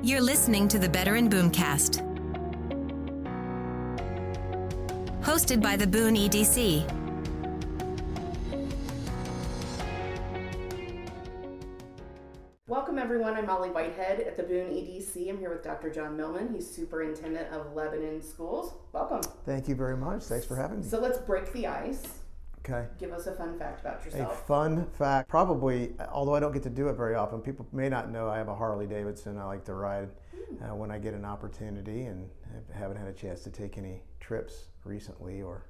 You're listening to the Better in Boonecast. Hosted by the Boone EDC. Welcome, everyone. I'm Molly Whitehead at the Boone EDC. I'm here with Dr. Jon Milleman. He's superintendent of Lebanon Schools. Welcome. Thank you very much. Thanks for having me. So let's break the ice. Okay. Give us a fun fact about yourself. A fun fact, probably, although I don't get to do it very often, people may not know I have a Harley Davidson. I like to ride uh, when I get an opportunity and haven't had a chance to take any trips recently or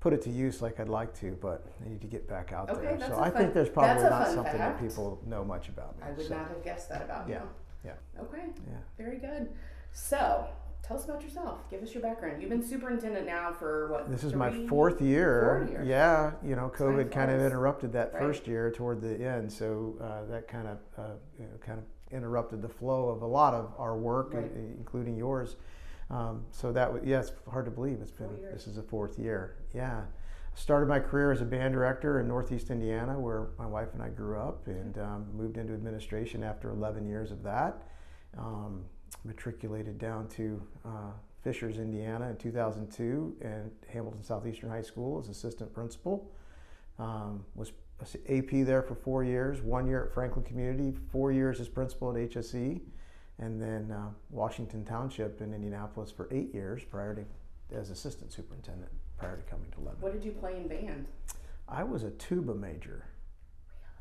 put it to use like I'd like to, but I need to get back out Okay, there. So I fun- think there's probably not something fact. that people know much about me. I would so, not have guessed that about Yeah, you. yeah. Okay. Yeah. Very good. So tell us about yourself. Give us your background. You've been superintendent now for what? This is my fourth year. Yeah, you know, COVID kind of interrupted that Right. first year toward the end, so uh, that kind of uh, you know, kind of interrupted the flow of a lot of our work, Right. including yours. Um, so that was yeah, it's hard to believe it's been this is the fourth year. Yeah, started my career as a band director in Northeast Indiana, where my wife and I grew up, and um, moved into administration after 11 years of that. Um, matriculated down to uh, Fishers, Indiana in 2002, and Hamilton Southeastern High School as assistant principal. Um, was AP there for four years, one year at Franklin Community, four years as principal at HSE, and then uh, Washington Township in Indianapolis for eight years prior to as assistant superintendent prior to coming to Lebanon. What did you play in band? I was a tuba major.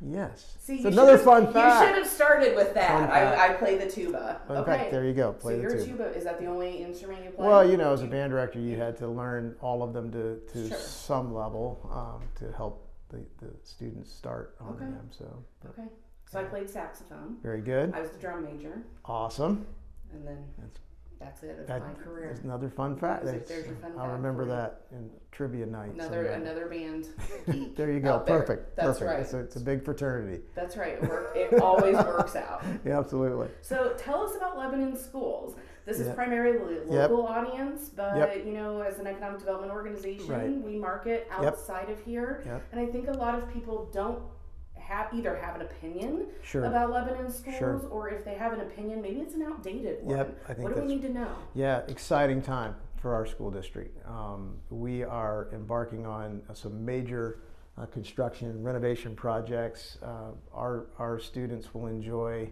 Yes. See, it's another fun You should have started with that. I, I play the tuba. Fun okay. fact, there you go. Play so the your tuba. tuba is that the only instrument you play? Well, you know, as a band director, you had to learn all of them to, to Sure. some level um, to help the, the students start on Okay. them. So, Okay. So I played saxophone. very good. I was the drum major, Awesome. and then That's- that's it. That's That my career. is another fun fact. There's- That's- there's your fun I'll remember for you. that in trivia night. Another someday. another band. geek There you go. out there. Perfect. That's Perfect. right. It's a, it's a big fraternity. That's right. It, work, it always works out. Yeah, absolutely. So tell us about Lebanon schools. This is primarily a Yep. local audience, but Yep. you know, as an economic development organization, Right. we market outside of here, Yep. and I think a lot of people don't have either have an opinion Sure. about Lebanon schools, Sure. or if they have an opinion, maybe it's an outdated one. Yep, I think what do we need to know? Yeah, exciting time for our school district. Um, we are embarking on uh, some major uh, construction renovation projects. Uh, our, our students will enjoy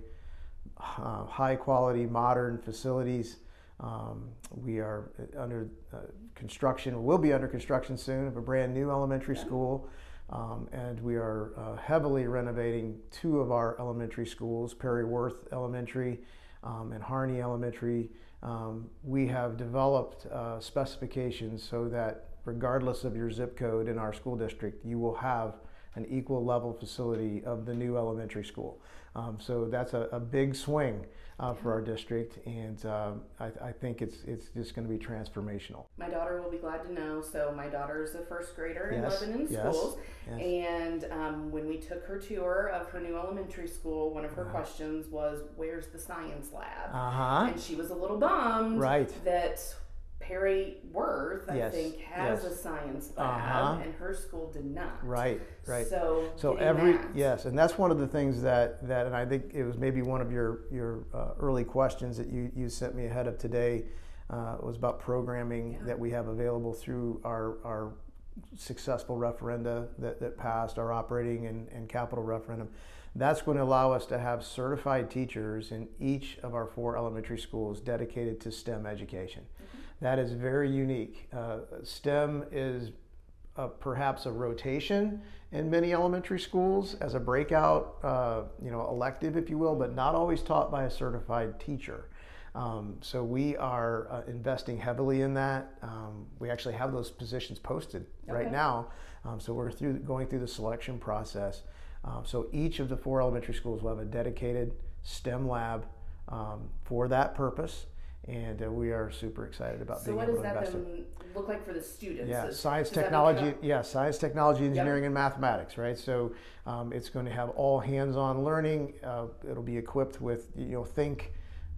uh, high quality, modern facilities. Um, we are under uh, construction, will be under construction soon, of a brand new elementary school. Um, and we are uh, heavily renovating two of our elementary schools, Perry Worth Elementary um, and Harney Elementary. Um, we have developed uh, specifications so that regardless of your zip code in our school district, you will have an equal level facility of the new elementary school. Um, so that's a, a big swing uh, for our district, and um, I, I think it's it's just going to be transformational. My daughter will be glad to know. So my daughter is a first grader in Yes, Lebanon yes, schools, yes. and um, when we took her tour of her new elementary school, one of her questions was, "Where's the science lab?" Uh huh. and she was a little bummed Right. that Perry Worth, I Yes, think, has yes. a science lab, Uh-huh. and her school did not. Right. Right. So, So every that. yes, and that's one of the things that that, and I think it was maybe one of your your uh, early questions that you you sent me ahead of today uh, was about programming Yeah. that we have available through our our successful referenda that, that passed our operating and, and capital referendum. That's going to allow us to have certified teachers in each of our four elementary schools dedicated to STEM education. That is very unique. Uh, STEM is uh, perhaps a rotation in many elementary schools as a breakout, uh, you know, elective, if you will, but not always taught by a certified teacher. Um, so we are uh, investing heavily in that. Um, we actually have those positions posted right now. Um, so we're through going through the selection process. Um, so each of the four elementary schools will have a dedicated STEM lab um, for that purpose, and uh, we are super excited about So being what able does to that invest in. then look like for the students? Yeah, Is- science, technology. Yeah, science, technology, engineering, and mathematics. Right. So um, it's going to have all hands-on learning. Uh, it'll be equipped with you know think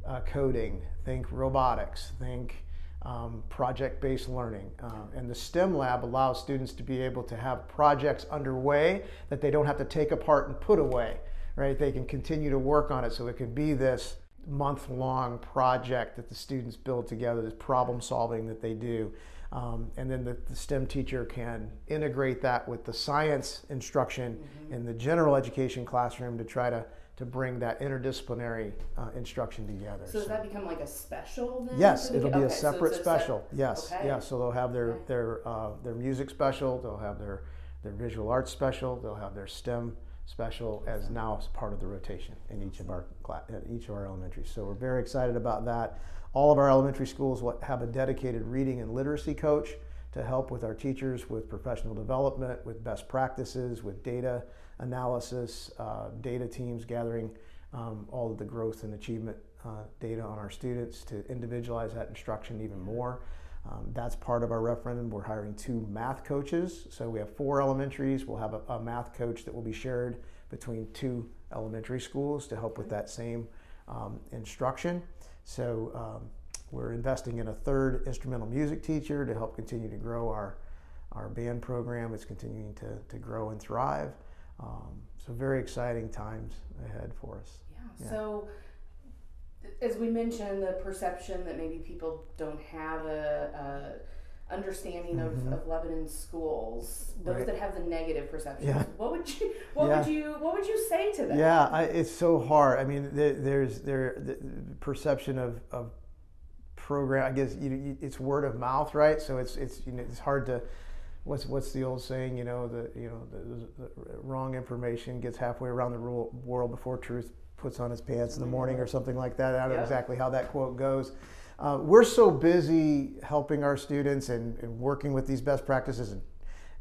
uh, coding, think robotics, think um, project-based learning, uh, and the STEM lab allows students to be able to have projects underway that they don't have to take apart and put away. Right. They can continue to work on it, so it could be this month long project that the students build together, this problem solving that they do. Um, and then the, the, STEM teacher can integrate that with the science instruction mm-hmm. in the general education classroom to try to, to bring that interdisciplinary uh, instruction together. So, does that become like a special then? Yes, it'll be okay, a separate so special. Se- yes, okay. yeah. So they'll have their okay. their uh, their music special. They'll have their their visual arts special. They'll have their STEM special as now as part of the rotation in each of our each of our elementaries. So we're very excited about that. All of our elementary schools have a dedicated reading and literacy coach to help with our teachers with professional development, with best practices, with data analysis, uh, data teams gathering um, all of the growth and achievement uh, data on our students to individualize that instruction even more. Um, that's part of our referendum. We're hiring two math coaches. So we have four elementaries. We'll have a, a math coach that will be shared between two elementary schools to help with that same um, instruction. So um, we're investing in a third instrumental music teacher to help continue to grow our, our band program. It's continuing to, to grow and thrive. Um, so very exciting times ahead for us. Yeah. yeah. So as we mentioned, the perception that maybe people don't have a, a understanding mm-hmm. of, of Lebanon schools, those right. that have the negative perception. Yeah. What would you what yeah. would you what would you say to them? Yeah, I, it's so hard. I mean, there, there's there the perception of, of program. I guess you, you, it's word of mouth, right? So it's it's you know it's hard to. What's what's the old saying? You know the you know the, the wrong information gets halfway around the world before truth puts on his pants in the morning or something like that. I don't know exactly how that quote goes. Uh, we're so busy helping our students and, and, working with these best practices and,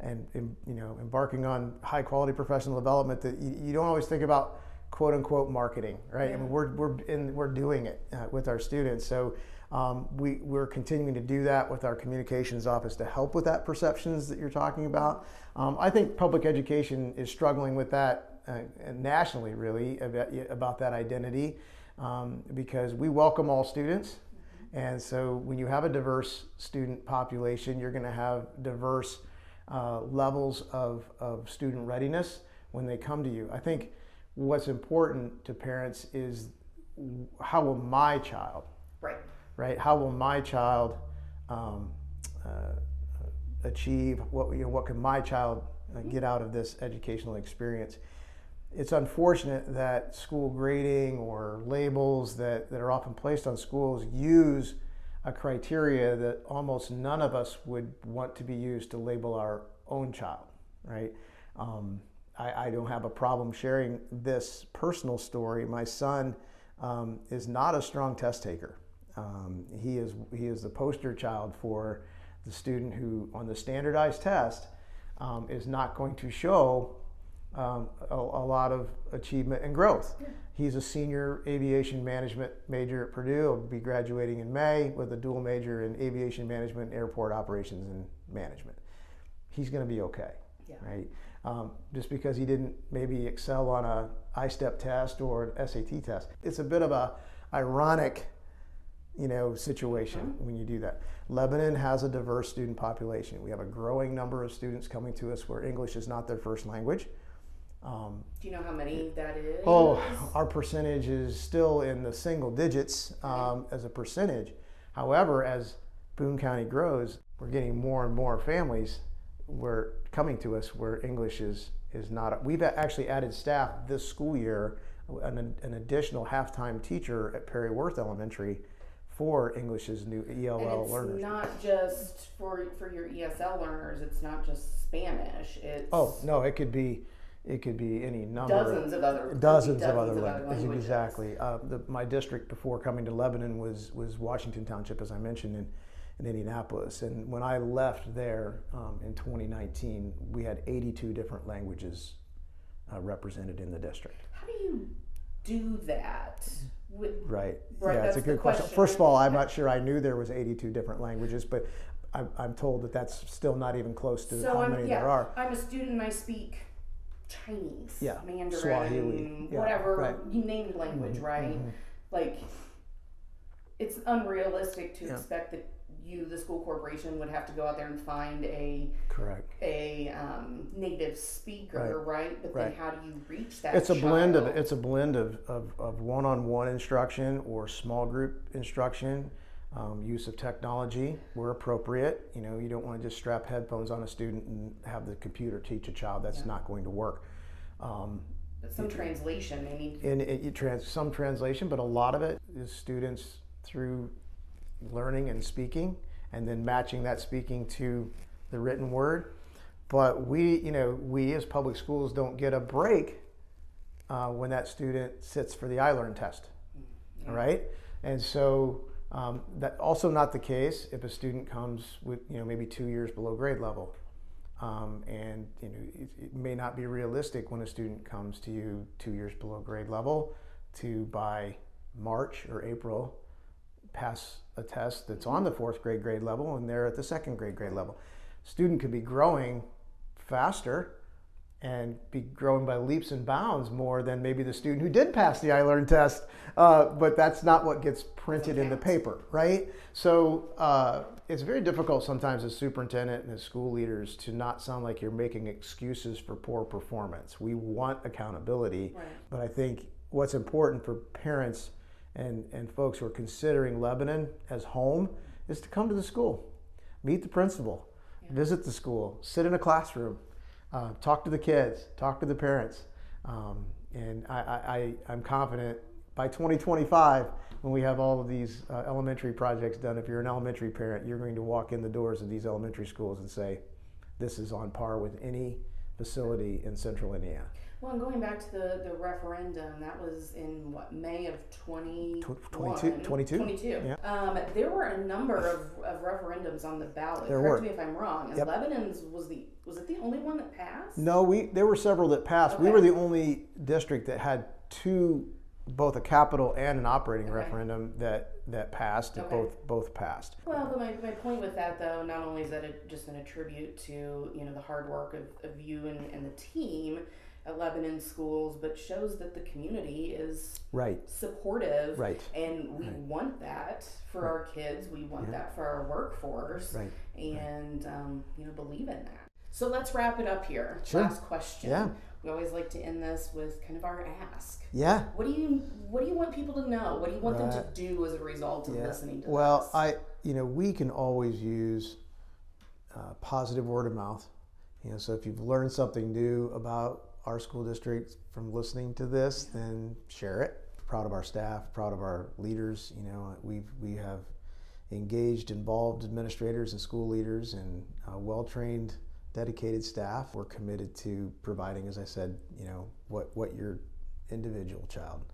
and, and, you know embarking on high quality professional development that you, you don't always think about quote unquote marketing, right? Yeah. I mean, we're we're in, we're doing it uh, with our students. So um, we we're continuing to do that with our communications office to help with that perceptions that you're talking about. Um, I think public education is struggling with that nationally, really, about, about that identity um, because we welcome all students. And so when you have a diverse student population, you're going to have diverse uh, levels of, of student readiness when they come to you. I think what's important to parents is how will my child, right, right? How will my child um, uh, achieve what you know? What can my child uh, get out of this educational experience? It's unfortunate that school grading or labels that, that are often placed on schools use a criteria that almost none of us would want to be used to label our own child, right? Um, I, I, don't have a problem sharing this personal story. My son um, is not a strong test taker. Um, he is he is the poster child for the student who, on the standardized test, um, is not going to show um, a, a, lot of achievement and growth. Yeah. He's a senior aviation management major at Purdue. He'll be graduating in May with a dual major in aviation management, airport operations, and management. He's going to be okay, yeah. right? Um, just because he didn't maybe excel on a I-STEP test or an SAT test. It's a bit of a ironic you know, situation mm-hmm. when you do that. Lebanon has a diverse student population. We have a growing number of students coming to us where English is not their first language. Um, Do you know how many that is? Oh, our percentage is still in the single digits um, as a percentage. However, as Boone County grows, we're getting more and more families were coming to us where English is is not. We've actually added staff this school year, an, an additional half-time teacher at Perry Worth Elementary for English's new ELL and it's learners. not just for for your ESL learners. It's not just Spanish. It's oh no, it could be it could be any number. Dozens of other. Dozens, of other, of other languages. Exactly. Uh, the, my district before coming to Lebanon was was Washington Township, as I mentioned, in, in Indianapolis. And when I left there um, in 2019, we had 82 different languages uh, represented in the district. How do you do that? With, right. right. Yeah, it's a good question. question. First of all, I'm not sure I knew there was 82 different languages, but I'm, I'm told that that's still not even close to so how I'm, many yeah, there are. I'm a student and I speak Chinese, yeah. Mandarin, Swahili, whatever right. you name language, mm-hmm. right? Mm-hmm. Like it's unrealistic to yeah. expect that you, the school corporation, would have to go out there and find a Correct. a um, native speaker, right? But then how do you reach that? It's a blend of it's a blend of, of, of one-on-one instruction or small group instruction, um, use of technology where appropriate. You know, you don't want to just strap headphones on a student and have the computer teach a child. That's Yeah. not going to work. Um, some translation. They need. and it, it trans, some translation, but a lot of it is students through learning and speaking, and then matching that speaking to the written word. But we, you know, we as public schools don't get a break uh, when that student sits for the iLearn test, all right? And so um, that also not the case if a student comes with, you know, maybe two years below grade level. Um, and you know, it, it may not be realistic when a student comes to you two years below grade level to by March or April pass a test that's on the fourth grade grade level and they're at the second grade grade level. Student could be growing faster and be growing by leaps and bounds more than maybe the student who did pass the iLearn test, uh, but that's not what gets printed in the paper, right? So uh, it's very difficult sometimes as superintendent and as school leaders to not sound like you're making excuses for poor performance. We want accountability, Right. but I think what's important for parents and, and folks who are considering Lebanon as home is to come to the school, meet the principal, visit the school, sit in a classroom, uh, talk to the kids, talk to the parents. Um, and I, I, I'm confident by 2025, when we have all of these uh, elementary projects done, if you're an elementary parent, you're going to walk in the doors of these elementary schools and say, this is on par with any facility in central Indiana. Well, and going back to the, the referendum, that was in what May of 20, 22 22? 22. Yeah. Um, there were a number of, of referendums on the ballot. There Correct were. me if I'm wrong. And Yep. Lebanon's was the was it the only one that passed? No, we there were several that passed. We were the only district that had two, both a capital and an operating Okay. referendum that that passed. Okay. Both both passed. Well, but my, my point with that, though, not only is that it just an attribute to you know the hard work of, of you and, and the team at Lebanon schools, but shows that the community is Right. supportive, Right. And we Right. want that for our kids. We want Yeah. that for our workforce, Right. and um, you know believe in that. So let's wrap it up here. Sure. Last question. Yeah. We always like to end this with kind of our ask. Yeah. What do you What do you want people to know? What do you want them to do as a result of Yeah. listening to Well, this? I you know we can always use uh, positive word of mouth. You know, so if you've learned something new about our school district from listening to this, then share it. Proud of our staff, proud of our leaders. You know, we've we have engaged, involved administrators and school leaders and uh, well-trained, dedicated staff. We're committed to providing, as I said, you know, what what your individual child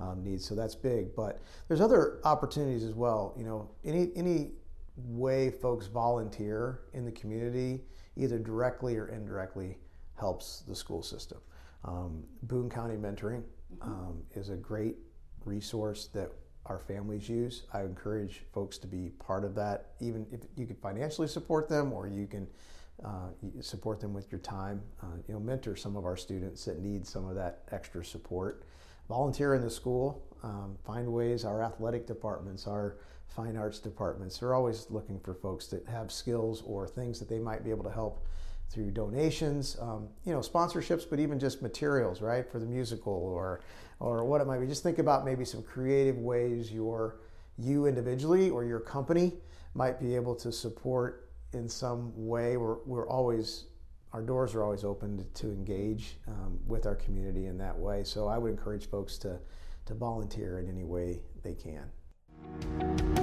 um, needs. So that's big. But there's other opportunities as well. You know, any any way folks volunteer in the community, either directly or indirectly, helps the school system. Um, Boone County Mentoring um, is a great resource that our families use. I encourage folks to be part of that, even if you can financially support them or you can uh, support them with your time. Uh, you know, mentor some of our students that need some of that extra support. Volunteer in the school. Um, find ways. Our athletic departments, our fine arts departments, they're always looking for folks that have skills or things that they might be able to help through donations, um, you know, sponsorships, but even just materials, right, for the musical or, or what it might be. Just think about maybe some creative ways your, you individually or your company might be able to support in some way. We're, we're always, our doors are always open to, to engage um, with our community in that way. So I would encourage folks to, to volunteer in any way they can.